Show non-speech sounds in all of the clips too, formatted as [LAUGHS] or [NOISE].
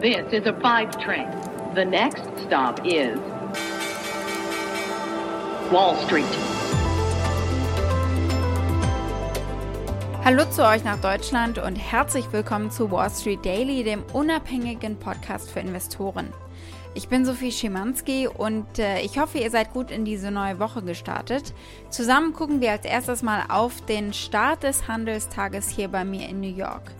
This is a five train. The next stop is Wall Street. Hallo zu euch nach Deutschland und herzlich willkommen zu Wall Street Daily, dem unabhängigen Podcast für Investoren. Ich bin Sophie Schimanski und äh, ich hoffe, ihr seid gut in diese neue Woche gestartet. Zusammen gucken wir als erstes mal auf den Start des Handelstages hier bei mir in New York.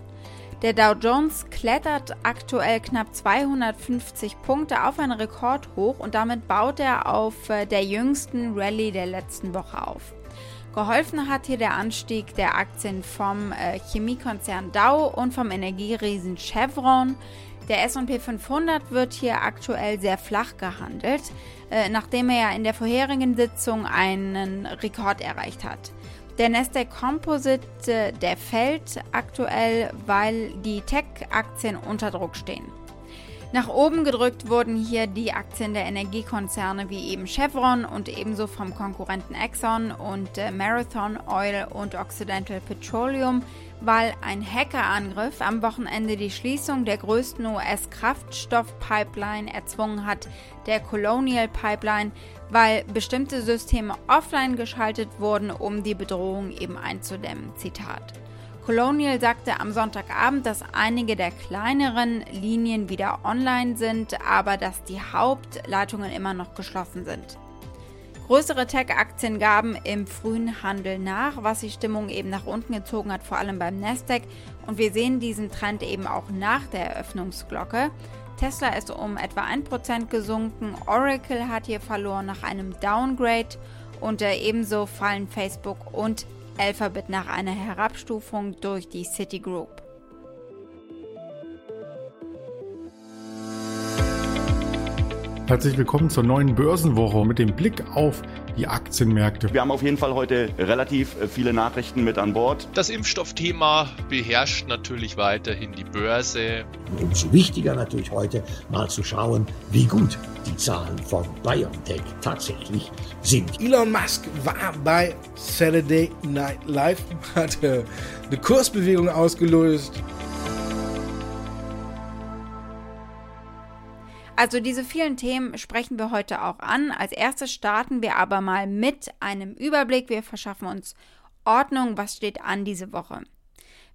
Der Dow Jones klettert aktuell knapp 250 Punkte auf einen Rekordhoch und damit baut er auf äh, der jüngsten Rallye der letzten Woche auf. Geholfen hat hier der Anstieg der Aktien vom äh, Chemiekonzern Dow und vom Energieriesen Chevron. Der SP 500 wird hier aktuell sehr flach gehandelt, äh, nachdem er ja in der vorherigen Sitzung einen Rekord erreicht hat. Der Nasdaq Composite, äh, der fällt aktuell, weil die Tech-Aktien unter Druck stehen. Nach oben gedrückt wurden hier die Aktien der Energiekonzerne wie eben Chevron und ebenso vom Konkurrenten Exxon und äh, Marathon Oil und Occidental Petroleum, weil ein Hackerangriff am Wochenende die Schließung der größten US-Kraftstoff-Pipeline erzwungen hat, der Colonial Pipeline, weil bestimmte Systeme offline geschaltet wurden, um die Bedrohung eben einzudämmen. Zitat. Colonial sagte am Sonntagabend, dass einige der kleineren Linien wieder online sind, aber dass die Hauptleitungen immer noch geschlossen sind. Größere Tech-Aktien gaben im frühen Handel nach, was die Stimmung eben nach unten gezogen hat, vor allem beim Nasdaq. Und wir sehen diesen Trend eben auch nach der Eröffnungsglocke. Tesla ist um etwa 1% gesunken, Oracle hat hier verloren nach einem Downgrade und äh, ebenso fallen Facebook und Alphabet nach einer Herabstufung durch die Citigroup. Herzlich willkommen zur neuen Börsenwoche mit dem Blick auf die Aktienmärkte. Wir haben auf jeden Fall heute relativ äh, viele Nachrichten mit an Bord. Das Impfstoffthema beherrscht natürlich weiterhin die Börse. Umso wichtiger natürlich heute mal zu schauen, wie gut die Zahlen von BioNTech tatsächlich sind. Elon Musk war bei Saturday Night Live, [LAUGHS] hat eine Kursbewegung ausgelöst. Also diese vielen Themen sprechen wir heute auch an. Als erstes starten wir aber mal mit einem Überblick. Wir verschaffen uns Ordnung, was steht an diese Woche.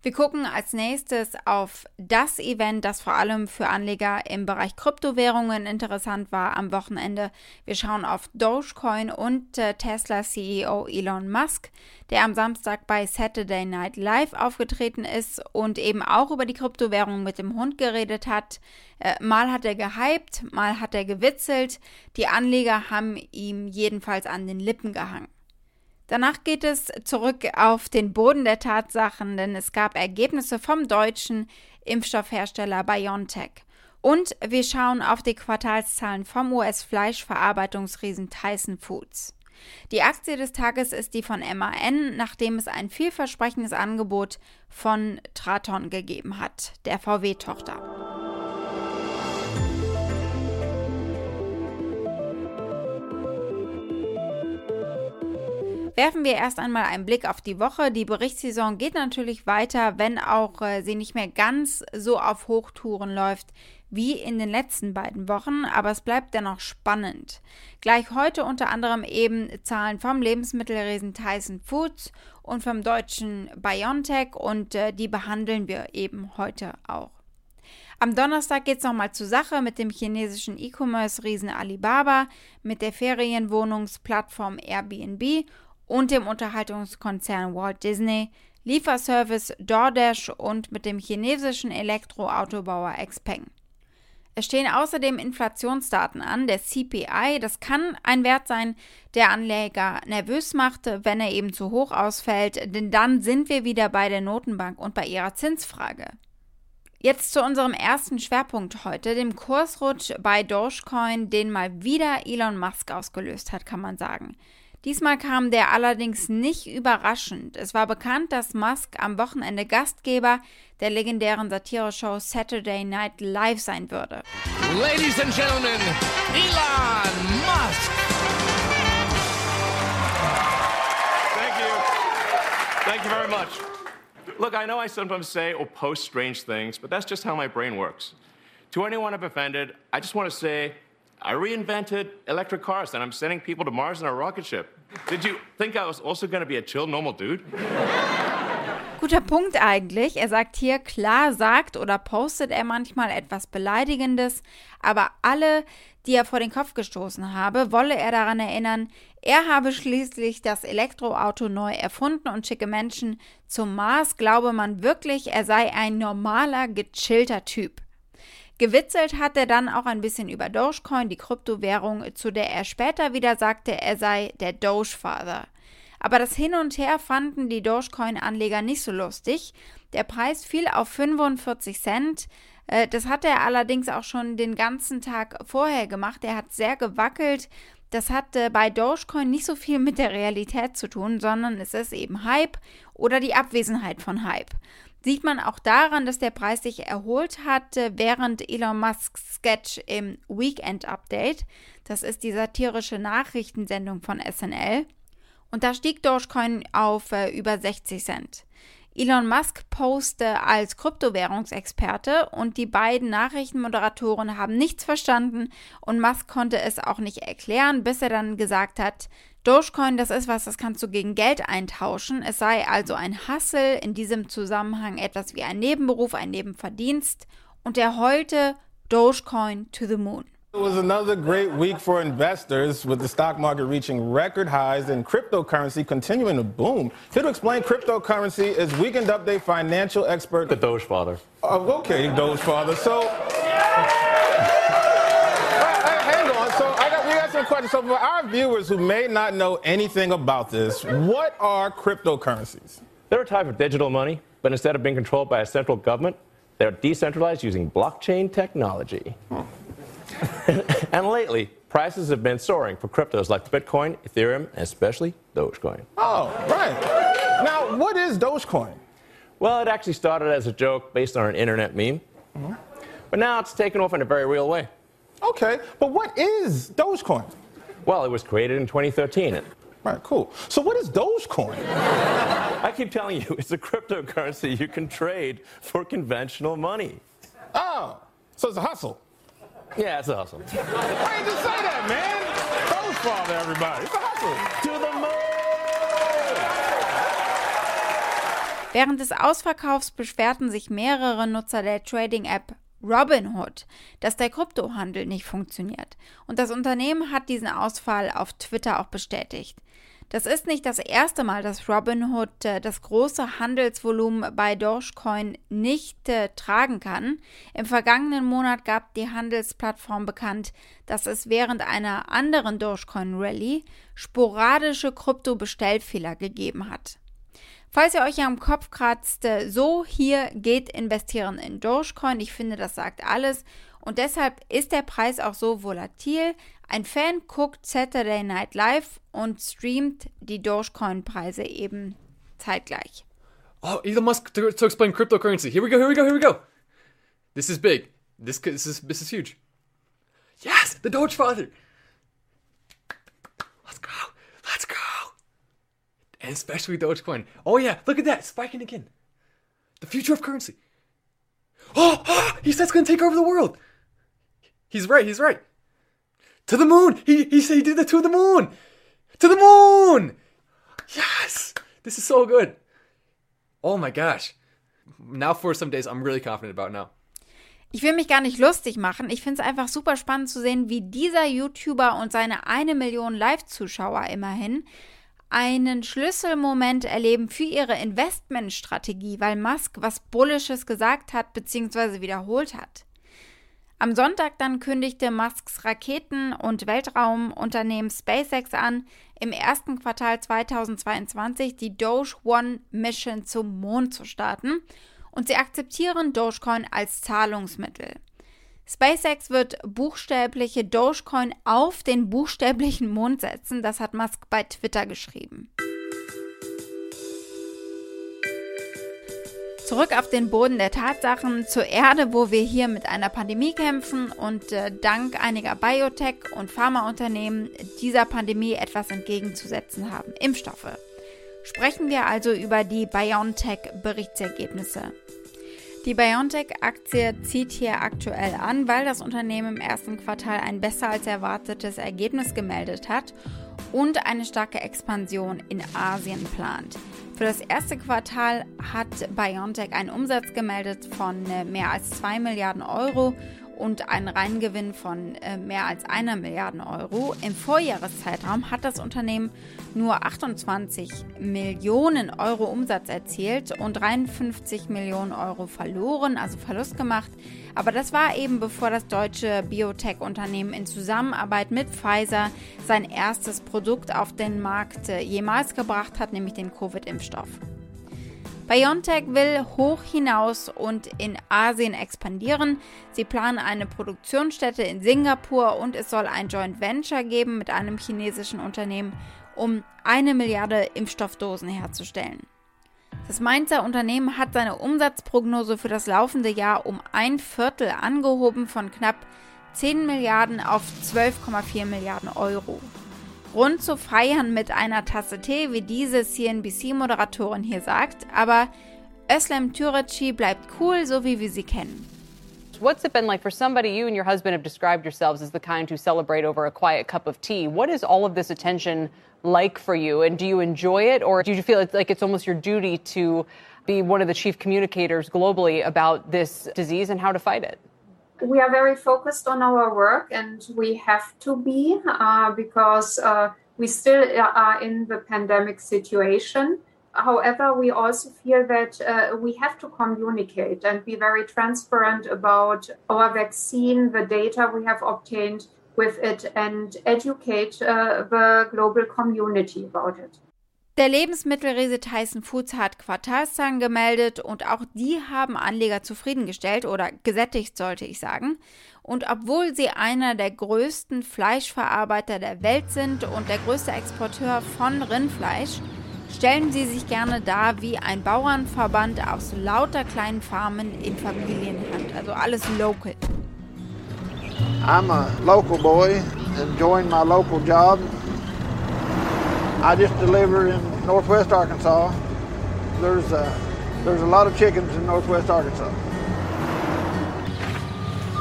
Wir gucken als nächstes auf das Event, das vor allem für Anleger im Bereich Kryptowährungen interessant war am Wochenende. Wir schauen auf Dogecoin und äh, Tesla CEO Elon Musk, der am Samstag bei Saturday Night Live aufgetreten ist und eben auch über die Kryptowährung mit dem Hund geredet hat. Äh, mal hat er gehypt, mal hat er gewitzelt. Die Anleger haben ihm jedenfalls an den Lippen gehangen. Danach geht es zurück auf den Boden der Tatsachen, denn es gab Ergebnisse vom deutschen Impfstoffhersteller BioNTech. Und wir schauen auf die Quartalszahlen vom US-Fleischverarbeitungsriesen Tyson Foods. Die Aktie des Tages ist die von MAN, nachdem es ein vielversprechendes Angebot von Traton gegeben hat, der VW-Tochter. Werfen wir erst einmal einen Blick auf die Woche. Die Berichtssaison geht natürlich weiter, wenn auch äh, sie nicht mehr ganz so auf Hochtouren läuft wie in den letzten beiden Wochen, aber es bleibt dennoch spannend. Gleich heute unter anderem eben Zahlen vom Lebensmittelriesen Tyson Foods und vom deutschen BioNTech und äh, die behandeln wir eben heute auch. Am Donnerstag geht es nochmal zur Sache mit dem chinesischen E-Commerce-Riesen Alibaba, mit der Ferienwohnungsplattform Airbnb und dem Unterhaltungskonzern Walt Disney, Lieferservice DoorDash und mit dem chinesischen Elektroautobauer Xpeng. Es stehen außerdem Inflationsdaten an, der CPI. Das kann ein Wert sein, der Anleger nervös macht, wenn er eben zu hoch ausfällt, denn dann sind wir wieder bei der Notenbank und bei ihrer Zinsfrage. Jetzt zu unserem ersten Schwerpunkt heute, dem Kursrutsch bei Dogecoin, den mal wieder Elon Musk ausgelöst hat, kann man sagen. Diesmal kam der allerdings nicht überraschend. Es war bekannt, dass Musk am Wochenende Gastgeber der legendären Satire-Show Saturday Night Live sein würde. Ladies and Gentlemen, Elon Musk! Thank you. Thank you very much. Look, I know I sometimes say or post strange things, but that's just how my brain works. To anyone I've offended, I just want to say I reinvented electric cars and I'm sending people to Mars in a rocket ship. Did you think I was also going to be a chill, normal dude? Guter Punkt eigentlich. Er sagt hier, klar sagt oder postet er manchmal etwas Beleidigendes, aber alle, die er vor den Kopf gestoßen habe, wolle er daran erinnern, er habe schließlich das Elektroauto neu erfunden und schicke Menschen zum Mars, glaube man wirklich, er sei ein normaler, gechillter Typ. Gewitzelt hat er dann auch ein bisschen über Dogecoin, die Kryptowährung, zu der er später wieder sagte, er sei der Dogefather. Aber das Hin und Her fanden die Dogecoin-Anleger nicht so lustig. Der Preis fiel auf 45 Cent. Äh, das hat er allerdings auch schon den ganzen Tag vorher gemacht. Er hat sehr gewackelt. Das hat äh, bei Dogecoin nicht so viel mit der Realität zu tun, sondern es ist eben Hype oder die Abwesenheit von Hype. Sieht man auch daran, dass der Preis sich erholt hat äh, während Elon Musks Sketch im Weekend Update. Das ist die satirische Nachrichtensendung von SNL. Und da stieg Dogecoin auf äh, über 60 Cent. Elon Musk poste als Kryptowährungsexperte und die beiden Nachrichtenmoderatoren haben nichts verstanden und Musk konnte es auch nicht erklären, bis er dann gesagt hat, Dogecoin, das ist was, das kannst du gegen Geld eintauschen. Es sei also ein Hustle, in diesem Zusammenhang etwas wie ein Nebenberuf, ein Nebenverdienst und er heulte Dogecoin to the moon. It was another great week for investors with the stock market reaching record highs and cryptocurrency continuing to boom. Here to explain cryptocurrency is Weekend Update financial expert. The Doge Father. Oh, okay, Doge Father. So, hang on. So, I got, we got some questions. So, for our viewers who may not know anything about this, what are cryptocurrencies? They're a type of digital money, but instead of being controlled by a central government, they're decentralized using blockchain technology. Hmm. [LAUGHS] and lately, prices have been soaring for cryptos like Bitcoin, Ethereum, and especially Dogecoin. Oh, right. Now, what is Dogecoin? Well, it actually started as a joke based on an internet meme. Mm-hmm. But now it's taken off in a very real way. Okay, but what is Dogecoin? Well, it was created in 2013. Right, cool. So, what is Dogecoin? [LAUGHS] I keep telling you, it's a cryptocurrency you can trade for conventional money. Oh, so it's a hustle. Yeah, it's a hustle. Why did you say that, man? Doge father, everybody. It's a hustle. To the moon! Während des Ausverkaufs beschwerten sich mehrere Nutzer der Trading-App Robinhood, dass der Kryptohandel nicht funktioniert. Und das Unternehmen hat diesen Ausfall auf Twitter auch bestätigt. Das ist nicht das erste Mal, dass Robinhood äh, das große Handelsvolumen bei Dogecoin nicht äh, tragen kann. Im vergangenen Monat gab die Handelsplattform bekannt, dass es während einer anderen Dogecoin-Rallye sporadische Krypto-Bestellfehler gegeben hat. Falls ihr euch am Kopf kratzt, äh, so hier geht investieren in Dogecoin. Ich finde, das sagt alles. Und deshalb ist der Preis auch so volatil. Ein Fan guckt Saturday Night Live und streamt die Dogecoin-Preise eben zeitgleich. Oh, Elon Musk to, to explain cryptocurrency. Here we go, here we go, here we go. This is big. This, this, is, this is huge. Yes, the Doge Father. Let's go. Let's go. and especially Dogecoin. Oh yeah, look at that, spiking again. The future of currency. Oh, oh [GASPS] he said it's gonna take over the world. He's right. He's right. To the moon. He he said he did the to the moon. To the moon. Yes, this is so good. Oh my gosh. Now for some days, I'm really confident about now. Ich will mich gar nicht lustig machen. Ich finde es einfach super spannend zu sehen, wie dieser YouTuber und seine eine Million Live-Zuschauer immerhin einen Schlüsselmoment erleben für ihre Investmentstrategie, weil Musk was Bullisches gesagt hat bzw. wiederholt hat. Am Sonntag dann kündigte Musks Raketen- und Weltraumunternehmen SpaceX an, im ersten Quartal 2022 die Doge One Mission zum Mond zu starten und sie akzeptieren Dogecoin als Zahlungsmittel. SpaceX wird buchstäbliche Dogecoin auf den buchstäblichen Mond setzen, das hat Musk bei Twitter geschrieben. Zurück auf den Boden der Tatsachen, zur Erde, wo wir hier mit einer Pandemie kämpfen und äh, dank einiger Biotech- und Pharmaunternehmen dieser Pandemie etwas entgegenzusetzen haben, Impfstoffe. Sprechen wir also über die BioNTech-Berichtsergebnisse. Die BioNTech-Aktie zieht hier aktuell an, weil das Unternehmen im ersten Quartal ein besser als erwartetes Ergebnis gemeldet hat und eine starke Expansion in Asien plant. Für das erste Quartal hat BioNTech einen Umsatz gemeldet von äh, mehr als 2 Milliarden Euro und einen Reingewinn von äh, mehr als einer Milliarde Euro. Im Vorjahreszeitraum hat das Unternehmen nur 28 Millionen Euro Umsatz erzielt und 53 Millionen Euro verloren, also Verlust gemacht. Aber das war eben bevor das deutsche Biotech-Unternehmen in Zusammenarbeit mit Pfizer sein erstes Produkt auf den Markt äh, jemals gebracht hat, nämlich den Covid-Impfstoff. BioNTech will hoch hinaus und in Asien expandieren. Sie planen eine Produktionsstätte in Singapur und es soll ein Joint Venture geben mit einem chinesischen Unternehmen, um eine Milliarde Impfstoffdosen herzustellen. Das Mainzer Unternehmen hat seine Umsatzprognose für das laufende Jahr um ein Viertel angehoben von knapp 10 Milliarden auf 12,4 Milliarden Euro. Grund zu feiern mit einer Tasse Tee, wie diese CNBC-Moderatorin hier sagt, aber Özlem Türeci bleibt cool, so wie wir sie kennen. What's it been like for somebody, you and your husband have described yourselves as the kind who celebrate over a quiet cup of tea. What is all of this attention like for you? And do you enjoy it? Or do you feel like it's almost your duty to be one of the chief communicators globally about this disease and how to fight it? We are very focused on our work and we have to be uh, because uh, we still are in the pandemic situation. However, we also feel that uh, we have to communicate and be very transparent about our vaccine, the data we have obtained with it, and educate uh, the global community about it. Der Lebensmittelriese Tyson Foods hat Quartalszahlen gemeldet und auch die haben Anleger zufriedengestellt oder gesättigt, sollte ich sagen. Und obwohl sie einer der größten Fleischverarbeiter der Welt sind und der größte Exporteur von Rindfleisch, stellen sie sich gerne dar wie ein Bauernverband aus lauter kleinen Farmen in Familienhand, also alles local. I'm a local boy, enjoying my local job. I just delivered in northwest Arkansas. There's a, uh, there's a lot of chickens in northwest Arkansas.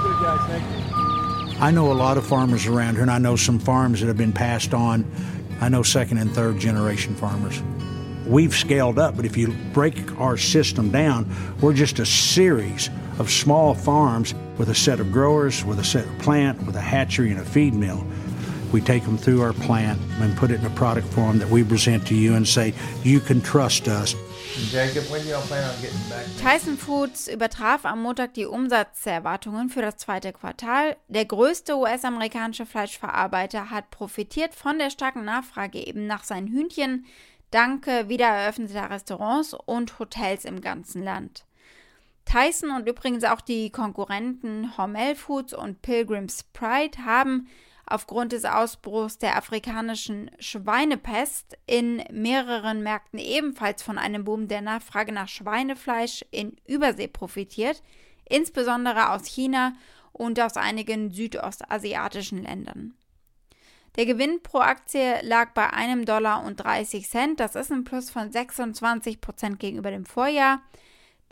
Good guys, thank you. I know a lot of farmers around here, and I know some farms that have been passed on. I know second and third generation farmers. We've scaled up, but if you break our system down, we're just a series of small farms with a set of growers, with a set of plant, with a hatchery and a feed mill. We take them through our plant and put it in a product form that we present to you and say, you can trust us. Jacob, when y'all plan on getting back? Tyson Foods übertraf am Montag die Umsatzerwartungen für das zweite Quartal. Der größte US-amerikanische Fleischverarbeiter hat profitiert von der starken Nachfrage eben nach seinen Hühnchen, dank wiedereröffneter Restaurants und Hotels im ganzen Land. Tyson und übrigens auch die Konkurrenten Hormel Foods und Pilgrim's Pride haben aufgrund des Ausbruchs der afrikanischen Schweinepest in mehreren Märkten ebenfalls von einem Boom der Nachfrage nach Schweinefleisch in Übersee profitiert, insbesondere aus China und aus einigen südostasiatischen Ländern. Der Gewinn pro Aktie lag bei einem Dollar und 30 Cent. Das ist ein Plus von 26 Prozent gegenüber dem Vorjahr.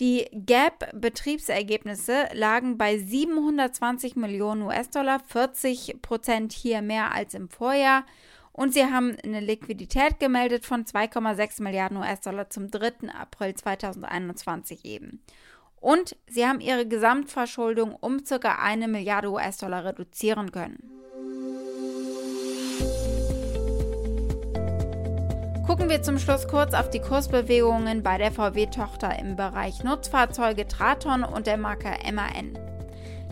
Die Gap-Betriebsergebnisse lagen bei 720 Millionen US-Dollar, 40 Prozent hier mehr als im Vorjahr. Und sie haben eine Liquidität gemeldet von 2,6 Milliarden US-Dollar zum 3. April 2021 eben. Und sie haben ihre Gesamtverschuldung um ca. eine Milliarde US-Dollar reduzieren können. Gucken wir zum Schluss kurz auf die Kursbewegungen bei der VW-Tochter im Bereich Nutzfahrzeuge Traton und der Marke MAN.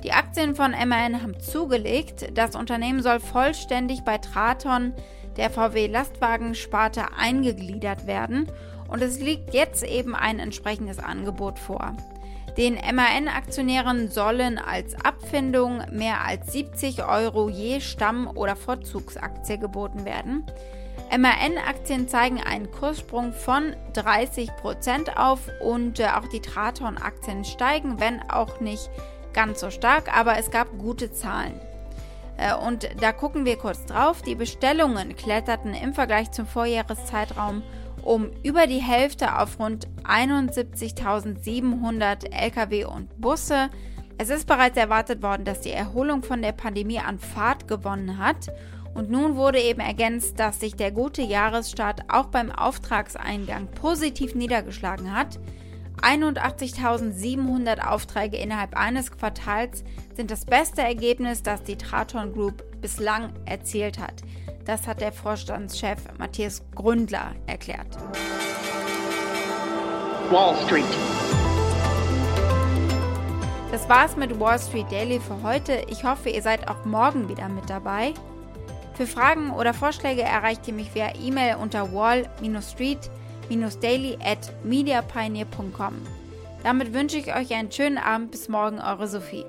Die Aktien von MAN haben zugelegt. Das Unternehmen soll vollständig bei Traton, der VW-Lastwagensparte, eingegliedert werden und es liegt jetzt eben ein entsprechendes Angebot vor. Den MAN-Aktionären sollen als Abfindung mehr als 70 Euro je Stamm- oder Vorzugsaktie geboten werden. MAN-Aktien zeigen einen Kurssprung von 30% auf und äh, auch die Traton-Aktien steigen, wenn auch nicht ganz so stark, aber es gab gute Zahlen. Äh, und da gucken wir kurz drauf. Die Bestellungen kletterten im Vergleich zum Vorjahreszeitraum um über die Hälfte auf rund 71.700 Lkw und Busse. Es ist bereits erwartet worden, dass die Erholung von der Pandemie an Fahrt gewonnen hat. Und nun wurde eben ergänzt, dass sich der gute Jahresstart auch beim Auftragseingang positiv niedergeschlagen hat. 81.700 Aufträge innerhalb eines Quartals sind das beste Ergebnis, das die Traton Group bislang erzielt hat. Das hat der Vorstandschef Matthias Gründler erklärt. Wall Street. Das war's mit Wall Street Daily für heute. Ich hoffe, ihr seid auch morgen wieder mit dabei. Für Fragen oder Vorschläge erreicht ihr mich via E-Mail unter wall-street-daily at mediapioneer.com. Damit wünsche ich euch einen schönen Abend. Bis morgen, eure Sophie.